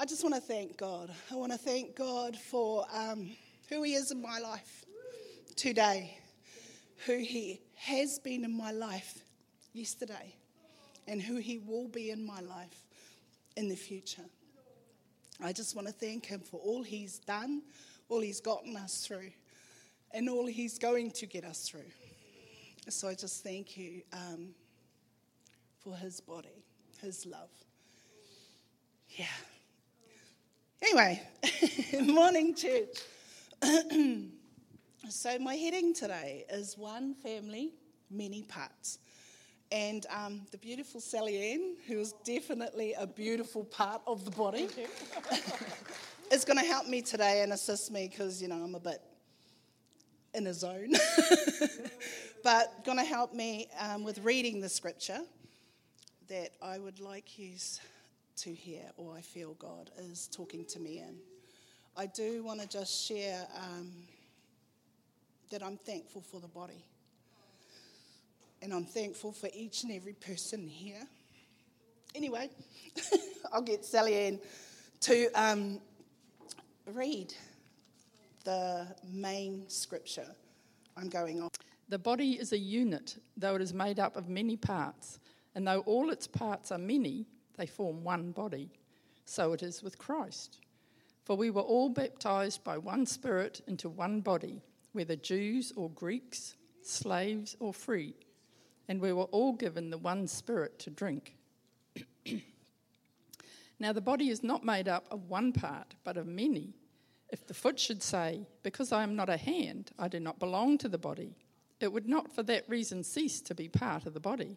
I just want to thank God. I want to thank God for um, who He is in my life today, who He has been in my life yesterday, and who He will be in my life in the future. I just want to thank Him for all He's done, all He's gotten us through, and all He's going to get us through. So I just thank you um, for His body, His love. Yeah. Anyway, morning, church. so, my heading today is one family, many parts. And um, the beautiful Sally Ann, who is definitely a beautiful part of the body, is going to help me today and assist me because, you know, I'm a bit in a zone. but going to help me um, with reading the scripture that I would like you to hear, or I feel God is talking to me in. I do want to just share um, that I'm thankful for the body. And I'm thankful for each and every person here. Anyway, I'll get Sally Ann to um, read the main scripture I'm going on. The body is a unit, though it is made up of many parts, and though all its parts are many, they form one body. So it is with Christ. For we were all baptized by one Spirit into one body, whether Jews or Greeks, slaves or free, and we were all given the one Spirit to drink. now, the body is not made up of one part, but of many. If the foot should say, Because I am not a hand, I do not belong to the body, it would not for that reason cease to be part of the body.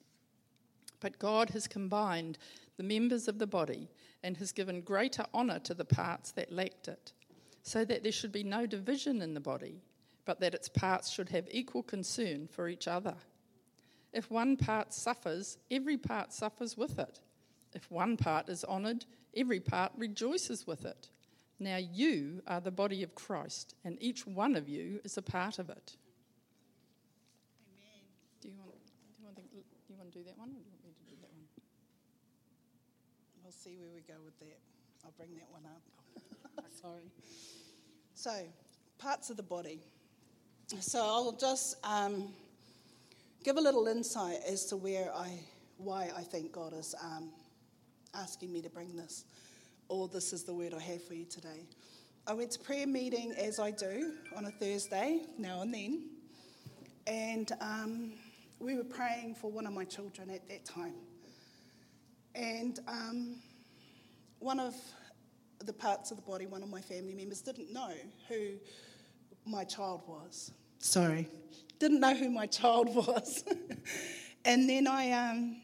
But God has combined the members of the body and has given greater honour to the parts that lacked it, so that there should be no division in the body, but that its parts should have equal concern for each other. If one part suffers, every part suffers with it. If one part is honoured, every part rejoices with it. Now you are the body of Christ, and each one of you is a part of it. Amen. Do you want, do you want, to, you want to do that one? We'll see where we go with that. I'll bring that one up. Sorry. So, parts of the body. So I'll just um, give a little insight as to where I, why I think God is um, asking me to bring this, or this is the word I have for you today. I went to prayer meeting as I do on a Thursday now and then, and um, we were praying for one of my children at that time. And um, one of the parts of the body, one of my family members didn't know who my child was. Sorry, didn't know who my child was. and then I um,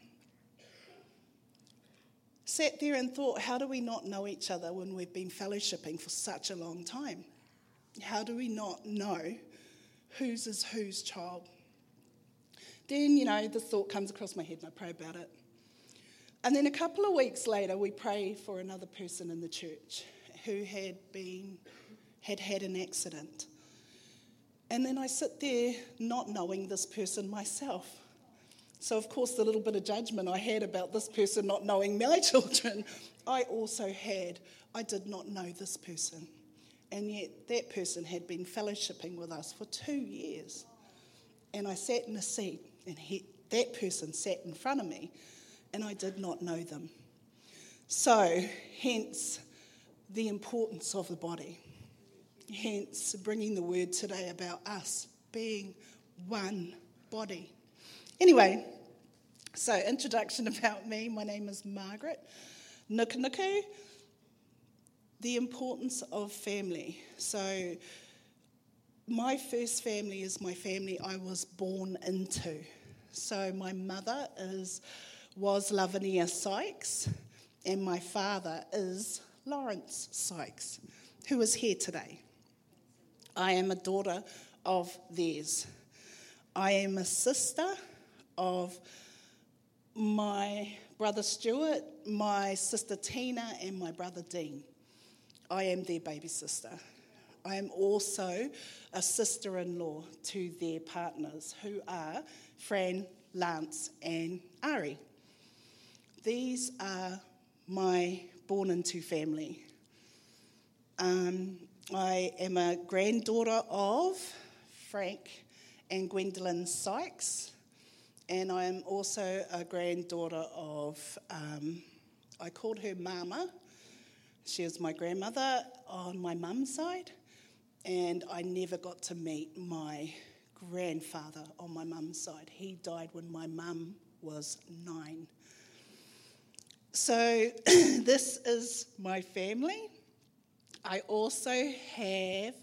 sat there and thought, how do we not know each other when we've been fellowshipping for such a long time? How do we not know whose is whose child? Then, you know, the thought comes across my head and I pray about it. And then a couple of weeks later, we pray for another person in the church who had been had had an accident. And then I sit there not knowing this person myself. So, of course, the little bit of judgment I had about this person not knowing my children, I also had. I did not know this person. And yet, that person had been fellowshipping with us for two years. And I sat in a seat, and he, that person sat in front of me and I did not know them. So, hence the importance of the body. Hence, bringing the word today about us being one body. Anyway, so introduction about me. My name is Margaret Nukunuku. The importance of family. So, my first family is my family I was born into. So, my mother is was Lavinia Sykes, and my father is Lawrence Sykes, who is here today. I am a daughter of theirs. I am a sister of my brother Stuart, my sister Tina, and my brother Dean. I am their baby sister. I am also a sister in law to their partners, who are Fran, Lance, and Ari. These are my born into family. Um, I am a granddaughter of Frank and Gwendolyn Sykes, and I am also a granddaughter of, um, I called her Mama. She was my grandmother on my mum's side, and I never got to meet my grandfather on my mum's side. He died when my mum was nine. So, this is my family. I also have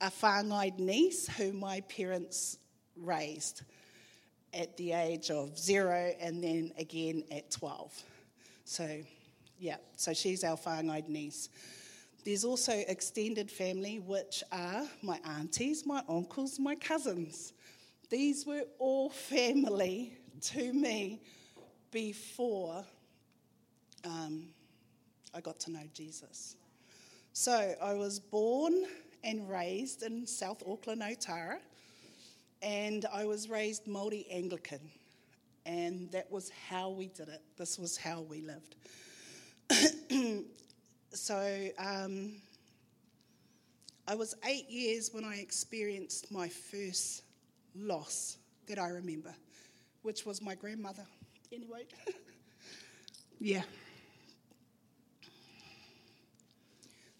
a whāngai niece who my parents raised at the age of zero and then again at 12. So, yeah, so she's our whāngai niece. There's also extended family, which are my aunties, my uncles, my cousins. These were all family to me before um, I got to know Jesus. So I was born and raised in South Auckland, Otara, and I was raised Māori Anglican, and that was how we did it. This was how we lived. so um, I was eight years when I experienced my first loss that I remember, which was my grandmother. Anyway, yeah.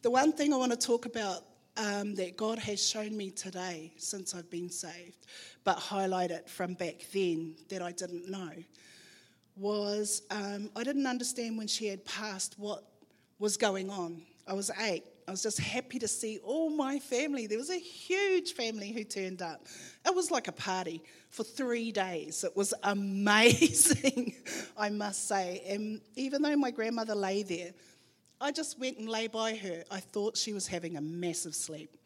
The one thing I want to talk about um, that God has shown me today since I've been saved, but highlight it from back then that I didn't know, was um, I didn't understand when she had passed what was going on. I was eight. I was just happy to see all my family. There was a huge family who turned up. It was like a party for three days. It was amazing, I must say. And even though my grandmother lay there, I just went and lay by her. I thought she was having a massive sleep.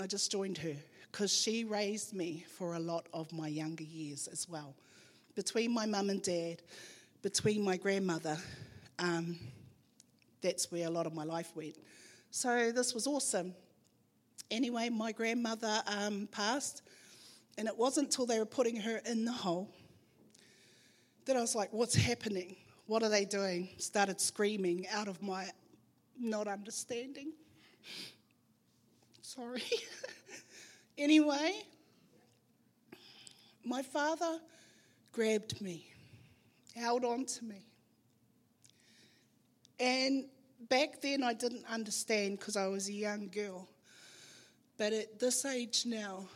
I just joined her because she raised me for a lot of my younger years as well. Between my mum and dad, between my grandmother, um, that's where a lot of my life went. So this was awesome. Anyway, my grandmother um, passed, and it wasn't until they were putting her in the hole that I was like, what's happening? What are they doing? Started screaming out of my not understanding. Sorry. anyway, my father grabbed me, held on to me. And back then I didn't understand because I was a young girl. But at this age now,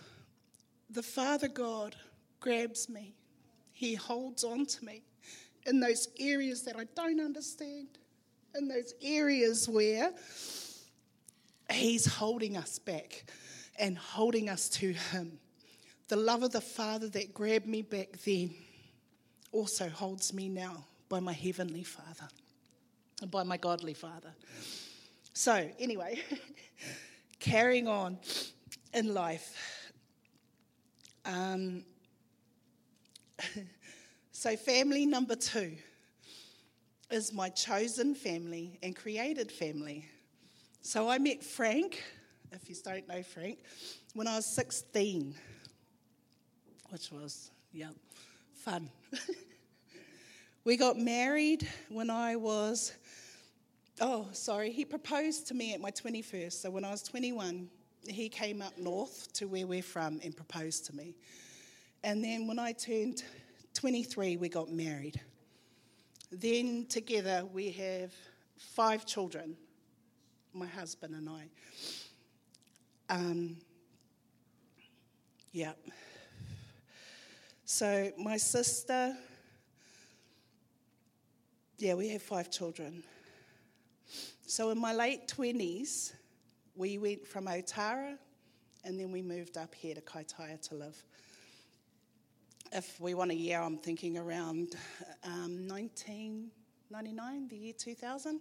the Father God grabs me, He holds on to me in those areas that I don't understand, in those areas where He's holding us back and holding us to Him. The love of the Father that grabbed me back then also holds me now by my Heavenly Father, and by my Godly Father. So, anyway, carrying on in life. Um, So, family number two is my chosen family and created family. So, I met Frank, if you don't know Frank, when I was 16, which was, yeah, fun. we got married when I was, oh, sorry, he proposed to me at my 21st. So, when I was 21, he came up north to where we're from and proposed to me. And then when I turned 23, we got married. Then together we have five children my husband and I. Um, yeah. So my sister, yeah, we have five children. So in my late 20s, we went from Otara and then we moved up here to Kaitaia to live. If we want a year, I'm thinking around um, 1999, the year 2000,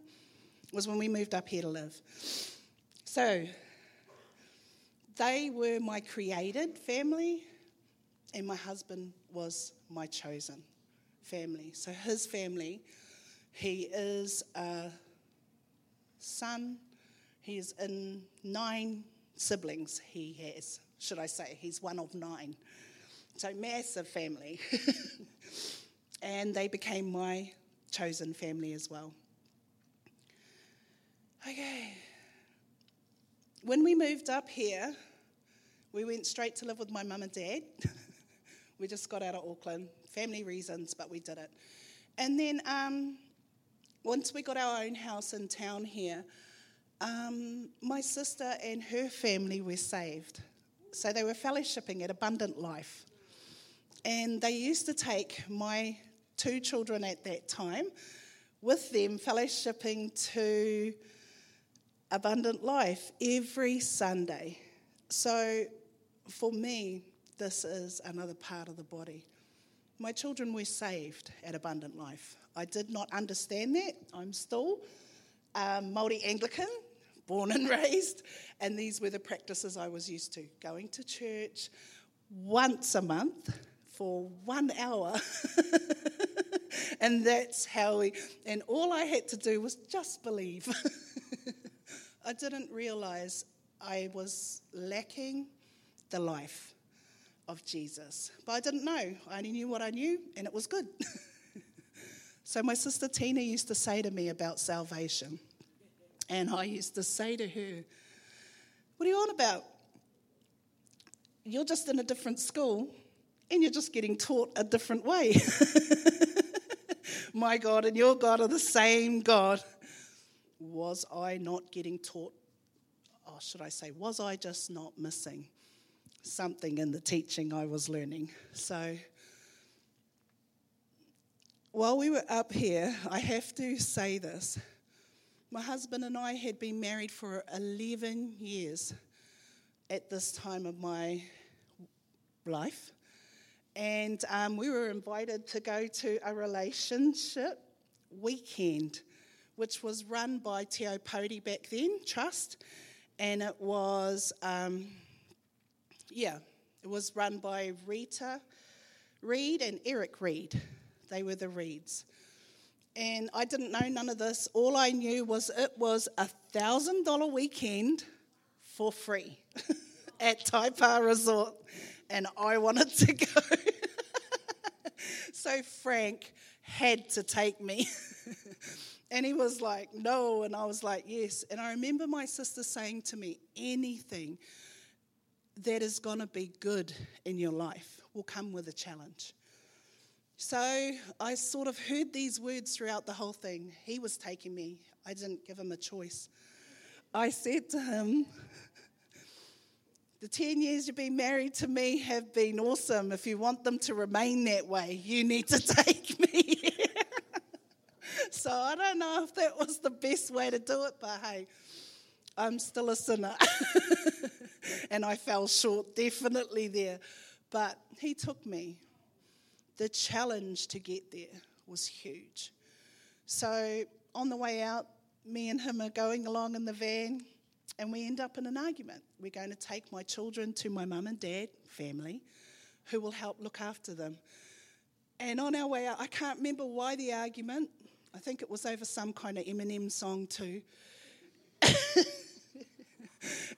was when we moved up here to live. So they were my created family, and my husband was my chosen family. So his family, he is a son, he is in nine siblings he has, should I say. He's one of nine. So, massive family. and they became my chosen family as well. Okay. When we moved up here, we went straight to live with my mum and dad. we just got out of Auckland, family reasons, but we did it. And then um, once we got our own house in town here, um, my sister and her family were saved. So they were fellowshipping at Abundant Life. And they used to take my two children at that time with them, fellowshipping to Abundant Life every Sunday. So for me, this is another part of the body. My children were saved at Abundant Life. I did not understand that. I'm still um, Māori Anglican, born and raised, and these were the practices I was used to going to church once a month for one hour. and that's how we, and all I had to do was just believe. I didn't realize I was lacking the life of Jesus. But I didn't know. I only knew what I knew, and it was good. so my sister Tina used to say to me about salvation. And I used to say to her, What are you on about? You're just in a different school and you're just getting taught a different way. My God and your God are the same God. Was I not getting taught? Or should I say, was I just not missing something in the teaching I was learning? So, while we were up here, I have to say this. My husband and I had been married for 11 years at this time of my life. And um, we were invited to go to a relationship weekend, which was run by Te Pody back then, Trust. And it was, um, yeah, it was run by Rita Reed and Eric Reed. They were the Reeds and I didn't know none of this. All I knew was it was a thousand dollar weekend for free at Taipa Resort, and I wanted to go. so Frank had to take me. and he was like, no. And I was like, yes. And I remember my sister saying to me, anything that is going to be good in your life will come with a challenge. So I sort of heard these words throughout the whole thing. He was taking me, I didn't give him a choice. I said to him, The 10 years you've been married to me have been awesome. If you want them to remain that way, you need to take me. so I don't know if that was the best way to do it, but hey, I'm still a sinner. and I fell short definitely there. But he took me the challenge to get there was huge. So on the way out, me and him are going along in the van, and we end up in an argument. We're going to take my children to my mum and dad, family, who will help look after them. And on our way out, I can't remember why the argument. I think it was over some kind of Eminem song too.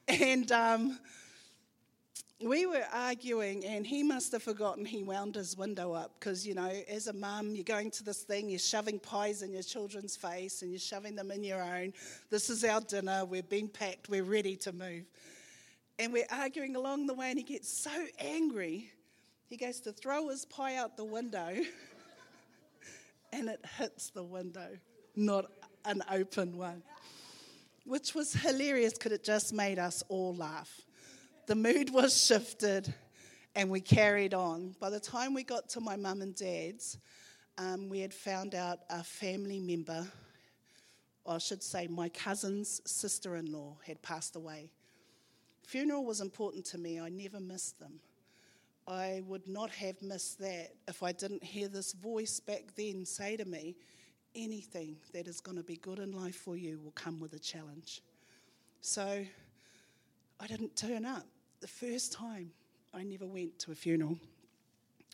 and um, we were arguing, and he must have forgotten he wound his window up because, you know, as a mum, you're going to this thing, you're shoving pies in your children's face and you're shoving them in your own. This is our dinner, we've been packed, we're ready to move. And we're arguing along the way, and he gets so angry, he goes to throw his pie out the window, and it hits the window, not an open one. which was hilarious because it just made us all laugh. The mood was shifted and we carried on. By the time we got to my mum and dad's, um, we had found out a family member, or I should say, my cousin's sister in law had passed away. Funeral was important to me, I never missed them. I would not have missed that if I didn't hear this voice back then say to me, anything that is going to be good in life for you will come with a challenge. So I didn't turn up. The first time I never went to a funeral.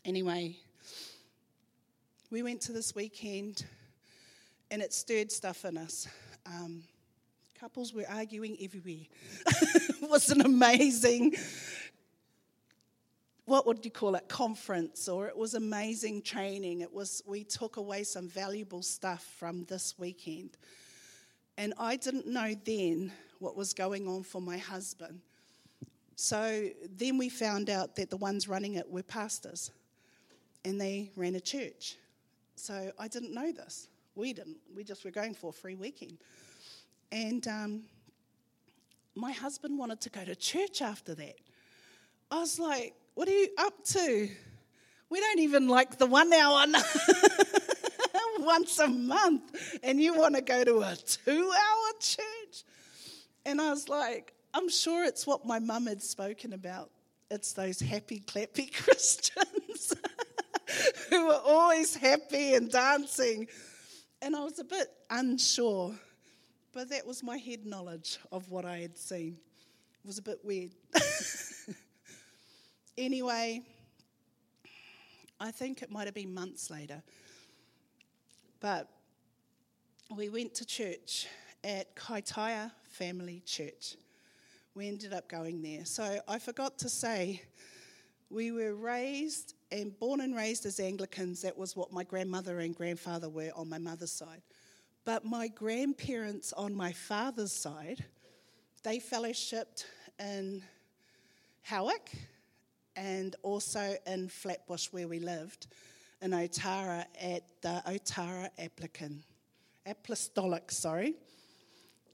Anyway, we went to this weekend and it stirred stuff in us. Um, couples were arguing everywhere. it was an amazing what would you call it conference or it was amazing training it was we took away some valuable stuff from this weekend and i didn't know then what was going on for my husband so then we found out that the ones running it were pastors and they ran a church. So i didn't know this. We didn't. We just were going for a free weekend. And um, my husband wanted to go to church after that. I was like what are you up to? We don't even like the one hour once a month, and you want to go to a two hour church? And I was like, I'm sure it's what my mum had spoken about. It's those happy, clappy Christians who are always happy and dancing. And I was a bit unsure, but that was my head knowledge of what I had seen. It was a bit weird. Anyway, I think it might have been months later, but we went to church at Kaitaia Family Church. We ended up going there. So I forgot to say, we were raised and born and raised as Anglicans. That was what my grandmother and grandfather were on my mother's side. But my grandparents on my father's side, they fellowshipped in Howick and also in Flatbush where we lived, in Otara at the Otara Applican, Apostolic, sorry,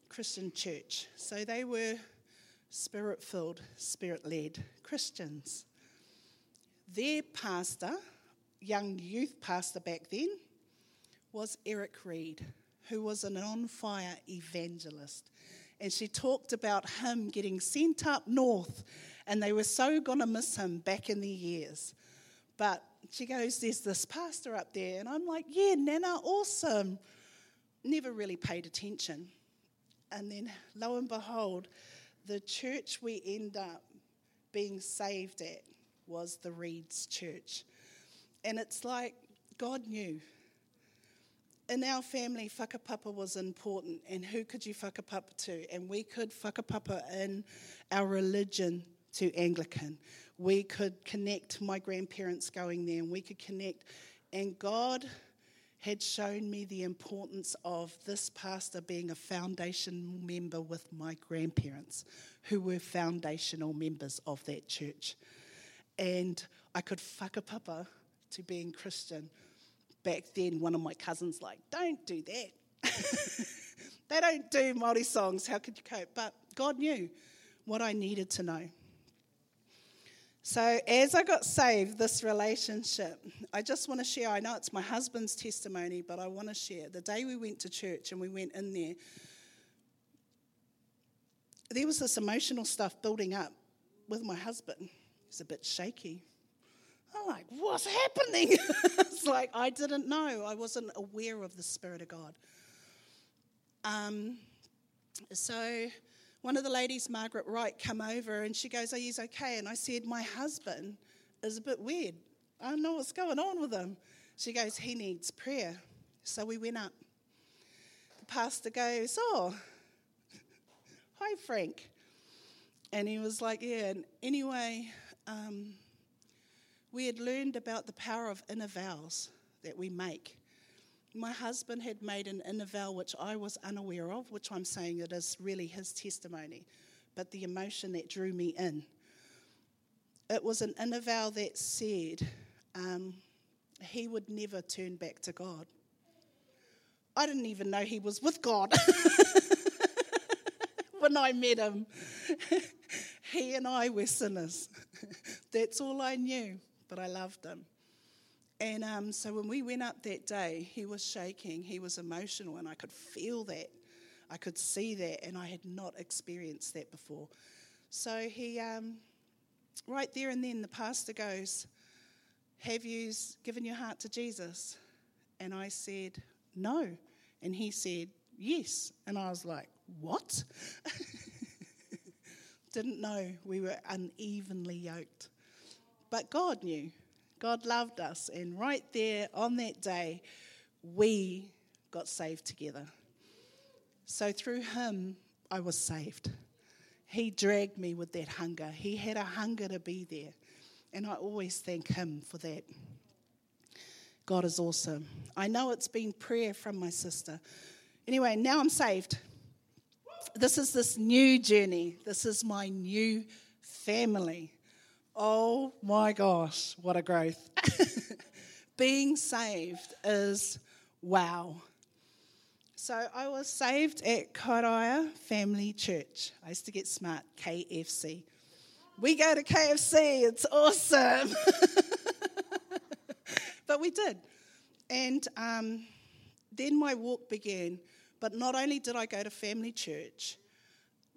Christian church. So they were spirit filled, spirit led Christians. Their pastor, young youth pastor back then, was Eric Reed, who was an on fire evangelist. And she talked about him getting sent up north and they were so going to miss him back in the years. But she goes, There's this pastor up there. And I'm like, Yeah, Nana, awesome. Never really paid attention. And then lo and behold, the church we end up being saved at was the Reeds Church. And it's like God knew. In our family, whakapapa was important, and who could you whakapapa to? And we could whakapapa in our religion to Anglican. We could connect my grandparents going there, and we could connect. And God had shown me the importance of this pastor being a foundation member with my grandparents, who were foundational members of that church. And I could whakapapa to being Christian. Back then, one of my cousins like, don't do that. they don't do Māori songs. How could you cope? But God knew what I needed to know. So, as I got saved, this relationship, I just want to share. I know it's my husband's testimony, but I want to share. The day we went to church and we went in there, there was this emotional stuff building up with my husband. He's a bit shaky. I'm like, what's happening? it's like I didn't know. I wasn't aware of the Spirit of God. Um, so one of the ladies, Margaret Wright, come over and she goes, Are you okay? And I said, My husband is a bit weird. I don't know what's going on with him. She goes, He needs prayer. So we went up. The pastor goes, Oh, hi, Frank. And he was like, Yeah. And anyway, um, we had learned about the power of inner vows that we make my husband had made an inner vow which I was unaware of, which I'm saying it is really his testimony, but the emotion that drew me in. It was an inner vow that said um, he would never turn back to God. I didn't even know he was with God. when I met him. he and I were sinners. That's all I knew, but I loved him. And um, so when we went up that day, he was shaking, he was emotional, and I could feel that. I could see that, and I had not experienced that before. So he, um, right there and then, the pastor goes, Have you given your heart to Jesus? And I said, No. And he said, Yes. And I was like, What? Didn't know we were unevenly yoked. But God knew. God loved us. And right there on that day, we got saved together. So through him, I was saved. He dragged me with that hunger. He had a hunger to be there. And I always thank him for that. God is awesome. I know it's been prayer from my sister. Anyway, now I'm saved. This is this new journey. This is my new family. Oh my gosh, what a growth. Being saved is wow. So I was saved at Kaitaia Family Church. I used to get smart, KFC. We go to KFC, it's awesome. but we did. And um, then my walk began. But not only did I go to family church,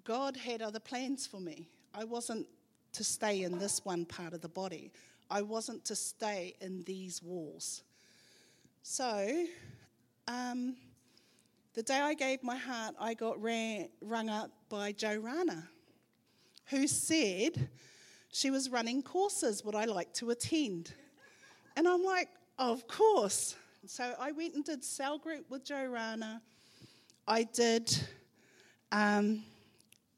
God had other plans for me. I wasn't to stay in this one part of the body, I wasn't to stay in these walls. So, um, the day I gave my heart, I got ran, rung up by Jo Rana, who said she was running courses would I like to attend. And I'm like, of course. So I went and did cell group with Jo Rana. I did um,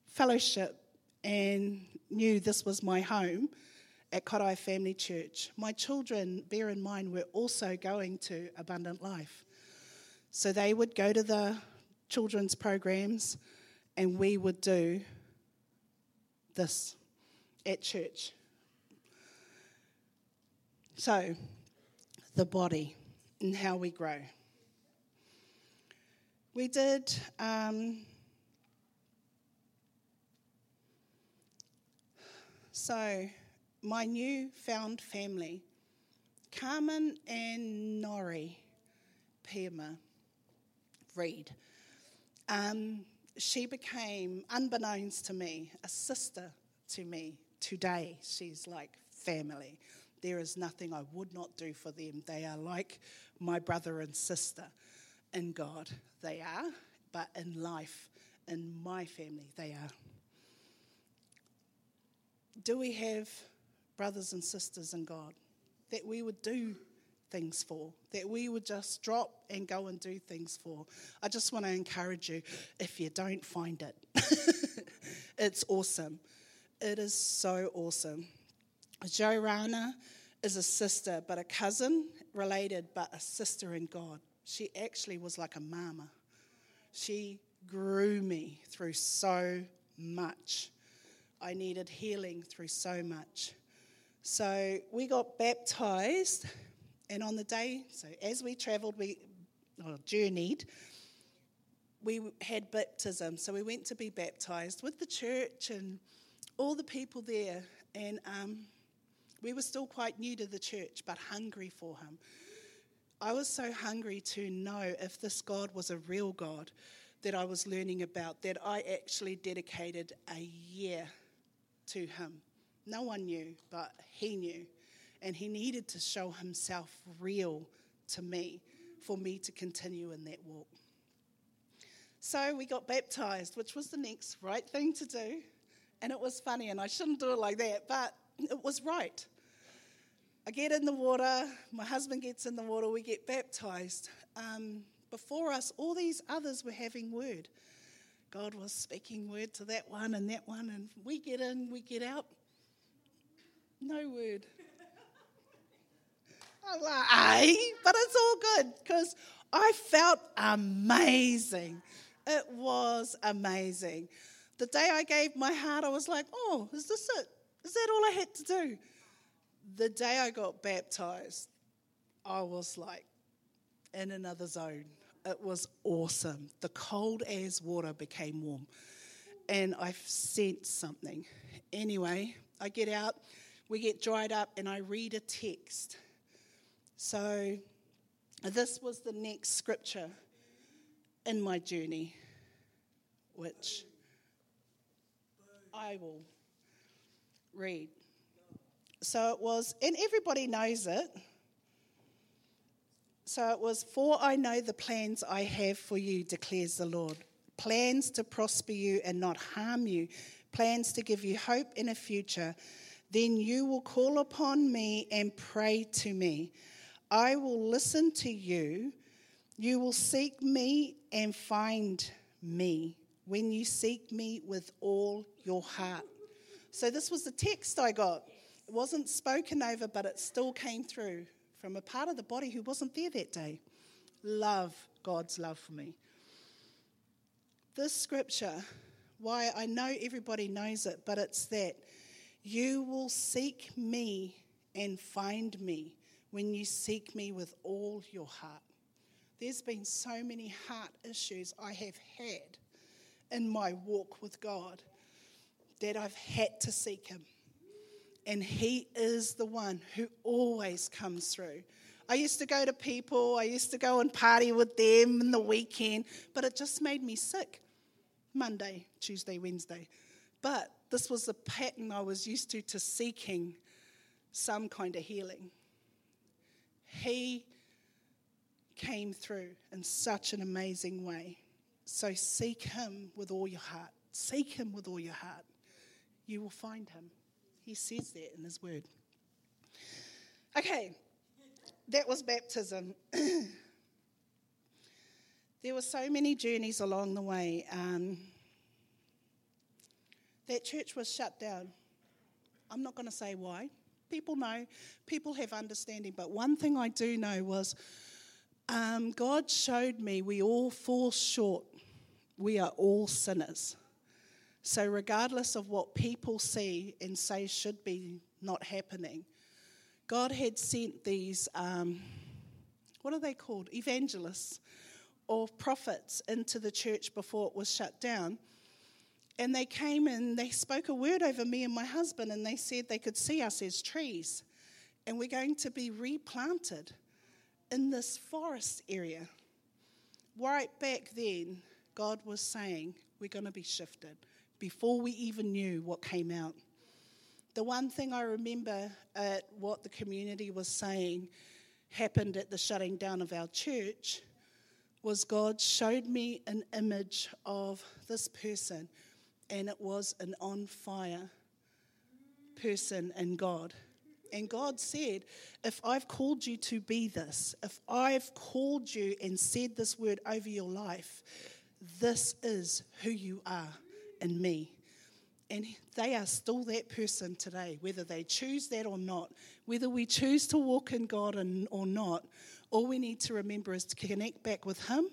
fellowship and knew this was my home at Kaitaia Family Church. My children, bear in mind, were also going to Abundant Life. So they would go to the children's programs and we would do this at church. So, the body and how we grow. We did. Um, so, my new found family, Carmen and Nori Pema Reed, um, she became, unbeknownst to me, a sister to me today. She's like family. There is nothing I would not do for them. They are like my brother and sister in God. They are, but in life, in my family, they are. Do we have brothers and sisters in God that we would do things for, that we would just drop and go and do things for? I just want to encourage you if you don't find it, it's awesome. It is so awesome. Jo Rana is a sister, but a cousin related, but a sister in God. She actually was like a mama. She grew me through so much. I needed healing through so much. So we got baptized, and on the day, so as we traveled, we oh, journeyed, we had baptism. So we went to be baptized with the church and all the people there. And um, we were still quite new to the church, but hungry for Him. I was so hungry to know if this God was a real God that I was learning about that I actually dedicated a year to Him. No one knew, but He knew. And He needed to show Himself real to me for me to continue in that walk. So we got baptized, which was the next right thing to do. And it was funny, and I shouldn't do it like that, but it was right. I get in the water, my husband gets in the water, we get baptized. Um, before us, all these others were having word. God was speaking word to that one and that one, and we get in, we get out, no word. I'm like, eh? But it's all good because I felt amazing. It was amazing. The day I gave my heart, I was like, oh, is this it? Is that all I had to do? The day I got baptized, I was like in another zone. It was awesome. The cold as water became warm. and I sensed something. Anyway, I get out, we get dried up, and I read a text. So, this was the next scripture in my journey, which I will read. So it was, and everybody knows it. So it was, For I know the plans I have for you, declares the Lord plans to prosper you and not harm you, plans to give you hope in a future. Then you will call upon me and pray to me. I will listen to you. You will seek me and find me when you seek me with all your heart. So, this was the text I got. It wasn't spoken over, but it still came through from a part of the body who wasn't there that day. Love God's love for me. This scripture, why I know everybody knows it, but it's that you will seek me and find me when you seek me with all your heart. There's been so many heart issues I have had in my walk with God that I've had to seek Him. And He is the one who always comes through. I used to go to people, I used to go and party with them in the weekend, but it just made me sick. Monday, Tuesday, Wednesday. But this was the pattern I was used to to seeking some kind of healing. He came through in such an amazing way. So seek him with all your heart. Seek him with all your heart. You will find him. He says that in his word. Okay, that was baptism. there were so many journeys along the way. Um, that church was shut down. I'm not going to say why. People know, people have understanding. But one thing I do know was um, God showed me we all fall short. We are all sinners. So, regardless of what people see and say should be not happening, God had sent these, um, what are they called? Evangelists or prophets into the church before it was shut down. And they came and they spoke a word over me and my husband, and they said they could see us as trees. And we're going to be replanted in this forest area. Right back then, God was saying, We're going to be shifted before we even knew what came out. The one thing I remember at what the community was saying happened at the shutting down of our church was God showed me an image of this person, and it was an on fire person in God. And God said, If I've called you to be this, if I've called you and said this word over your life, this is who you are in me. And they are still that person today, whether they choose that or not. Whether we choose to walk in God or not, all we need to remember is to connect back with Him,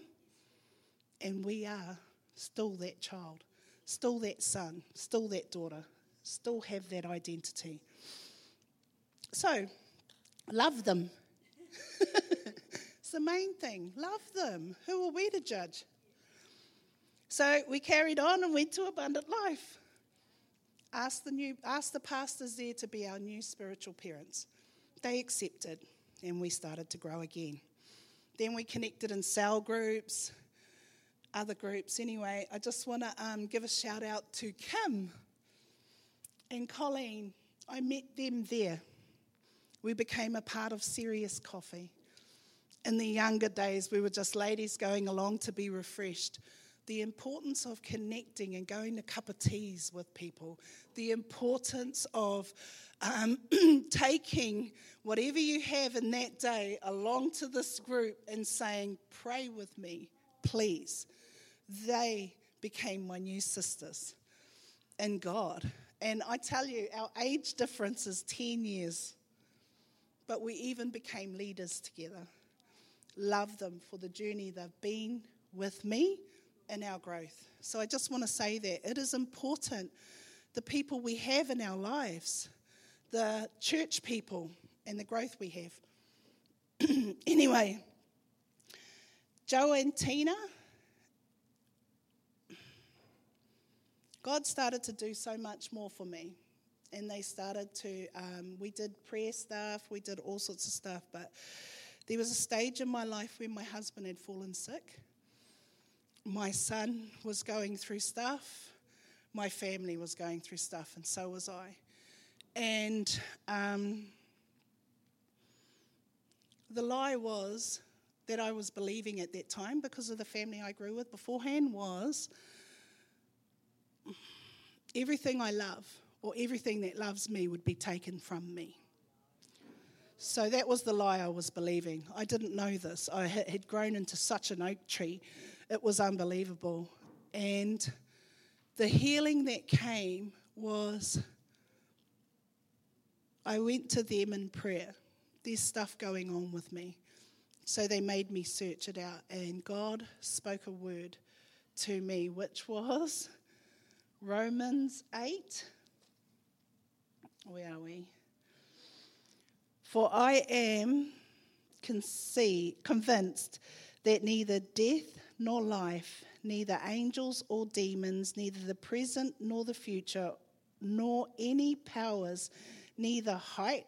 and we are still that child, still that son, still that daughter, still have that identity. So, love them. it's the main thing. Love them. Who are we to judge? So we carried on and went to Abundant Life. Asked the, new, asked the pastors there to be our new spiritual parents. They accepted, and we started to grow again. Then we connected in cell groups, other groups. Anyway, I just want to um, give a shout out to Kim and Colleen. I met them there. We became a part of Serious Coffee. In the younger days, we were just ladies going along to be refreshed the importance of connecting and going to cup of teas with people, the importance of um, taking whatever you have in that day along to this group and saying, Pray with me, please. They became my new sisters in God. And I tell you, our age difference is 10 years, but we even became leaders together. Love them for the journey they've been with me in our growth. So I just want to say that it is important the people we have in our lives, the church people, and the growth we have. anyway, Joe and Tina, God started to do so much more for me. And they started to, um, we did prayer stuff, we did all sorts of stuff, but there was a stage in my life when my husband had fallen sick. My son was going through stuff, my family was going through stuff, and so was I. And um, the lie was that I was believing at that time because of the family I grew with beforehand was everything I love or everything that loves me would be taken from me. So that was the lie I was believing. I didn't know this. I had grown into such an oak tree, it was unbelievable. And the healing that came was I went to them in prayer. There's stuff going on with me. So they made me search it out, and God spoke a word to me, which was Romans 8. Where are we? For I am convinced that neither death nor life, neither angels or demons, neither the present nor the future, nor any powers, neither height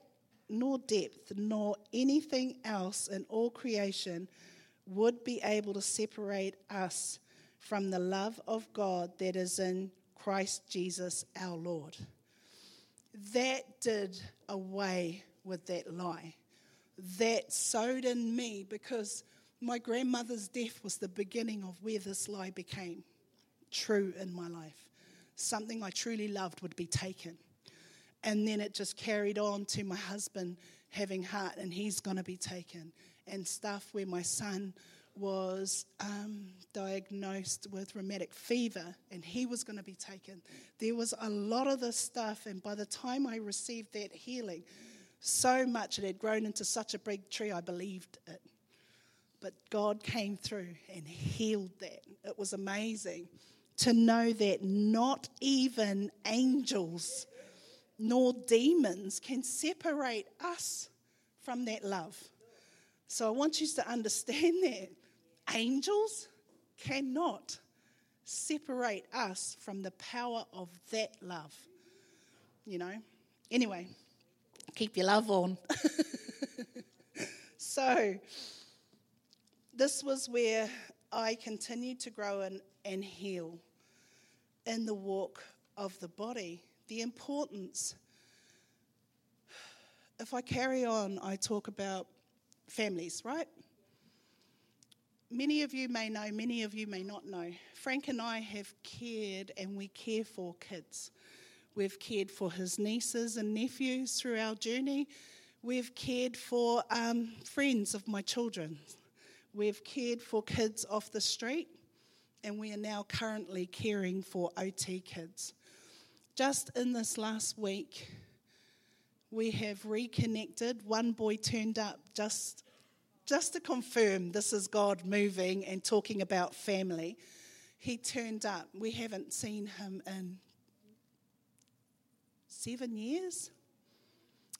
nor depth, nor anything else in all creation would be able to separate us from the love of God that is in Christ Jesus our Lord. That did away with that lie. That sowed in me because my grandmother's death was the beginning of where this lie became true in my life. Something I truly loved would be taken. And then it just carried on to my husband having heart and he's going to be taken. And stuff where my son was um, diagnosed with rheumatic fever and he was going to be taken. There was a lot of this stuff, and by the time I received that healing, so much it had grown into such a big tree, I believed it. But God came through and healed that. It was amazing to know that not even angels nor demons can separate us from that love. So I want you to understand that angels cannot separate us from the power of that love. You know? Anyway, keep your love on. so, this was where I continued to grow and, and heal in the walk of the body the importance. If I carry on, I talk about families, right? Many of you may know, many of you may not know. Frank and I have cared and we care for kids. We've cared for his nieces and nephews through our journey. We've cared for um, friends of my children. We've cared for kids off the street, and we are now currently caring for OT kids. Just in this last week, we have reconnected. One boy turned up just, just to confirm this is God moving and talking about family. He turned up. We haven't seen him in seven years.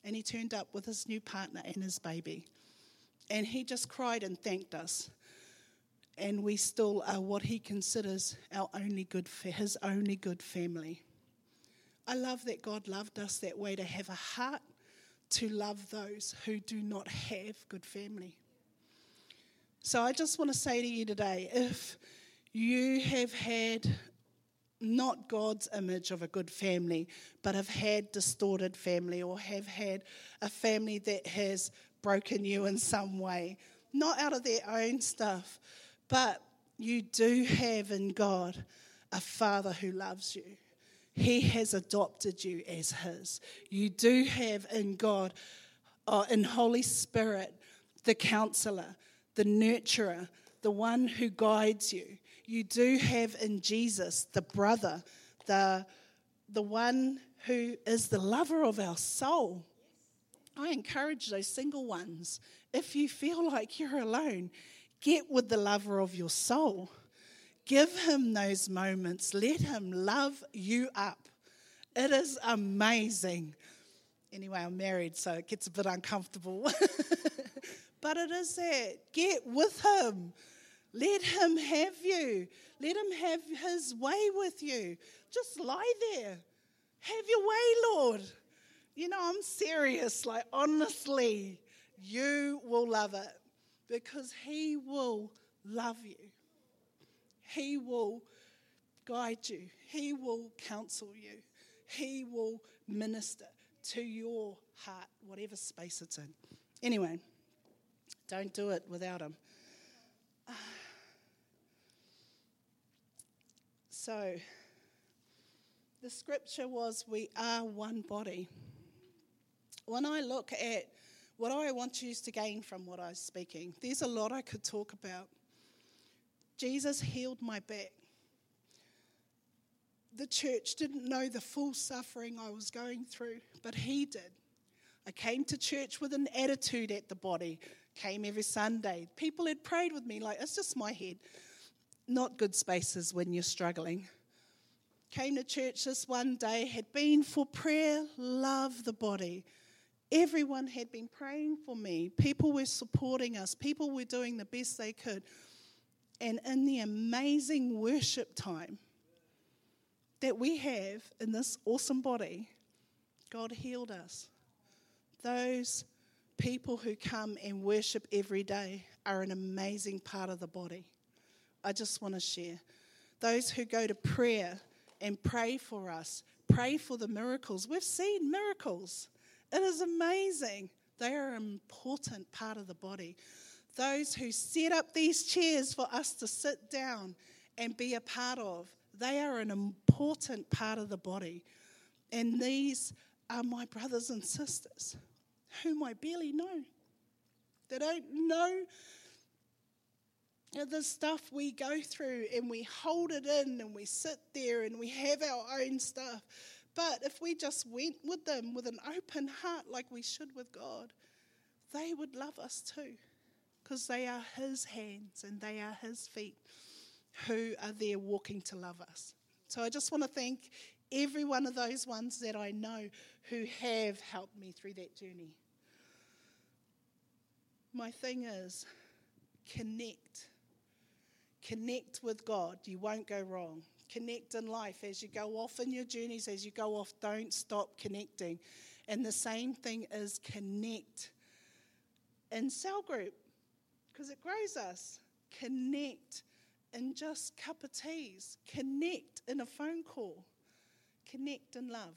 And he turned up with his new partner and his baby. And he just cried and thanked us. And we still are what he considers our only good, his only good family. I love that God loved us that way to have a heart to love those who do not have good family. So I just want to say to you today if you have had not God's image of a good family, but have had distorted family or have had a family that has broken you in some way, not out of their own stuff, but you do have in God a Father who loves you he has adopted you as His. You do have in God, uh, in Holy Spirit, the counselor, the nurturer, the one who guides you. You do have in Jesus the brother, the, the one who is the lover of our soul. I encourage those single ones, if you feel like you're alone, get with the lover of your soul. Give him those moments. Let him love you up. It is amazing. Anyway, I'm married, so it gets a bit uncomfortable. but it is that. Get with him. Let Him have you. Let Him have His way with you. Just lie there. Have your way, Lord. You know, I'm serious. Like, honestly, you will love it because He will love you. He will guide you. He will counsel you. He will minister to your heart, whatever space it's in. Anyway, don't do it without Him. So, the scripture was, We are one body. When I look at what I want you to gain from what I was speaking, there's a lot I could talk about. Jesus healed my back. The church didn't know the full suffering I was going through, but He did. I came to church with an attitude at the body, came every Sunday. People had prayed with me, like, it's just my head. Not good spaces when you're struggling. Came to church this one day, had been for prayer, love the body. Everyone had been praying for me. People were supporting us. People were doing the best they could. And in the amazing worship time that we have in this awesome body, God healed us. Those people who come and worship every day are an amazing part of the body. I just want to share. Those who go to prayer and pray for us, pray for the miracles. We've seen miracles. It is amazing. They are an important part of the body. Those who set up these chairs for us to sit down and be a part of, they are an important part of the body. And these are my brothers and sisters whom I barely know. They don't know the stuff we go through and we hold it in and we sit there and we have our own stuff. But if we just went with them with an open heart like we should with God, they would love us too because they are His hands and they are His feet who are there walking to love us. So I just want to thank every one of those ones that I know who have helped me through that journey. My thing is connect. Connect with God. You won't go wrong. Connect in life as you go off in your journeys, as you go off, don't stop connecting. And the same thing is connect in cell group because it grows us. Connect in just cup of teas. Connect in a phone call. Connect in love.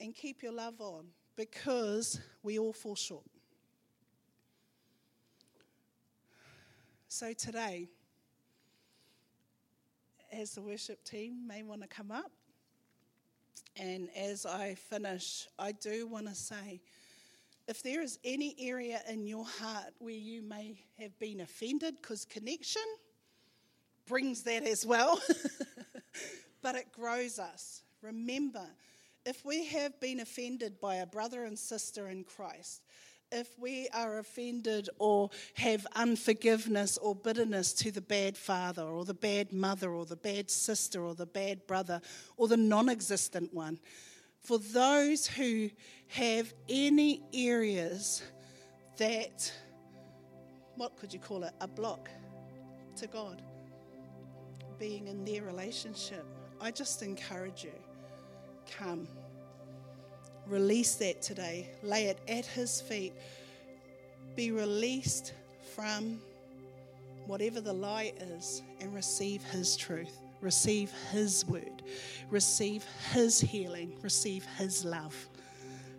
And keep your love on because we all fall short. So today, as the worship team may want to come up, and as I finish, I do want to say if there is any area in your heart where you may have been offended, because connection brings that as well, but it grows us. Remember, if we have been offended by a brother and sister in Christ, if we are offended or have unforgiveness or bitterness to the bad father or the bad mother or the bad sister or the bad brother or the non existent one, for those who have any areas that, what could you call it, a block to God, being in their relationship, I just encourage you come. Release that today. Lay it at His feet. Be released from whatever the lie is and receive His truth. Receive His word. Receive His healing. Receive His love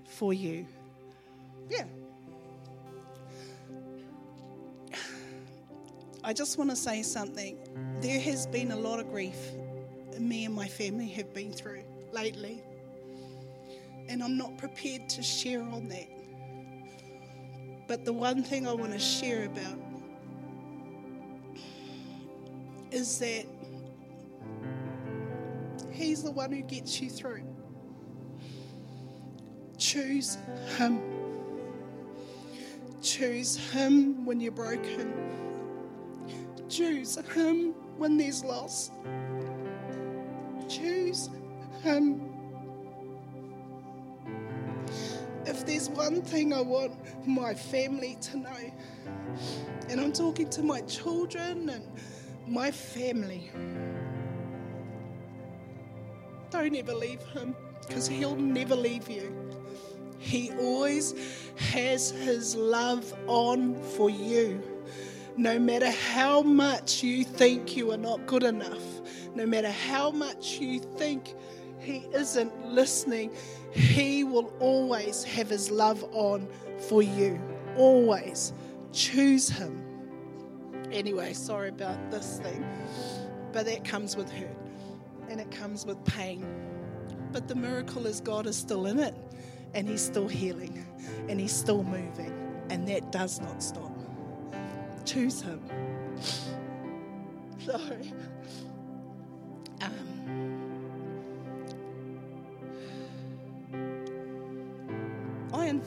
for you. Yeah. I just want to say something. There has been a lot of grief me and my family have been through lately and I'm not prepared to share on that. But the one thing I want to share about is that He's the one who gets you through. Choose Him. Choose Him when you're broken. Choose Him when there's loss. Choose Him there's one thing I want my family to know, and I'm talking to my children and my family. Don't ever leave him because he'll never leave you. He always has his love on for you. No matter how much you think you are not good enough, no matter how much you think he isn't listening, he will always have his love on for you. Always. Choose him. Anyway, sorry about this thing, but that comes with hurt and it comes with pain. But the miracle is God is still in it and He's still healing and He's still moving, and that does not stop. Choose Him. Sorry. I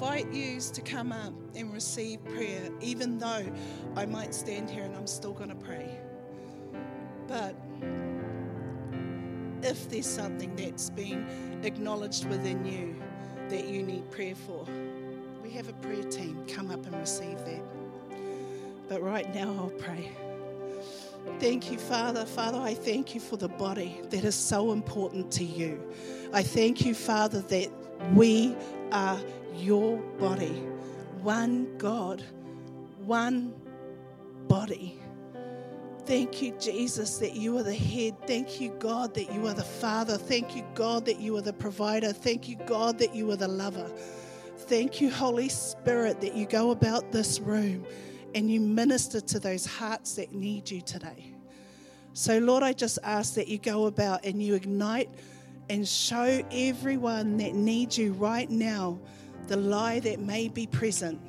invite you to come up and receive prayer, even though I might stand here and I'm still going to pray. But if there's something that's been acknowledged within you that you need prayer for, we have a prayer team. Come up and receive that. But right now, I'll pray. Thank you, Father. Father, I thank you for the body that is so important to you. I thank you, Father, that we are your body. One God, one body. Thank you, Jesus, that you are the head. Thank you, God, that you are the Father. Thank you, God, that you are the provider. Thank you, God, that you are the lover. Thank you, Holy Spirit, that you go about this room and you minister to those hearts that need you today. So, Lord, I just ask that you go about and you ignite and show everyone that needs you right now the lie that may be present.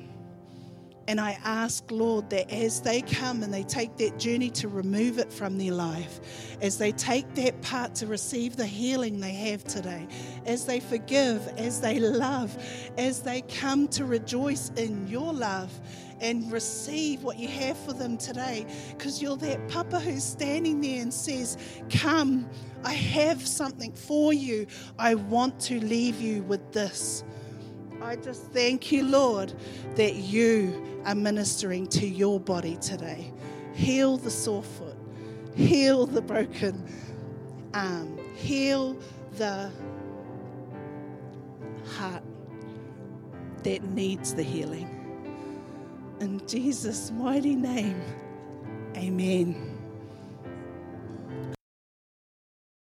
And I ask, Lord, that as they come and they take that journey to remove it from their life, as they take that part to receive the healing they have today, as they forgive, as they love, as they come to rejoice in your love and receive what you have for them today, because you're that papa who's standing there and says, Come, I have something for you. I want to leave you with this. I just thank you, Lord, that you are ministering to your body today. Heal the sore foot, heal the broken arm, heal the heart that needs the healing. In Jesus' mighty name, amen.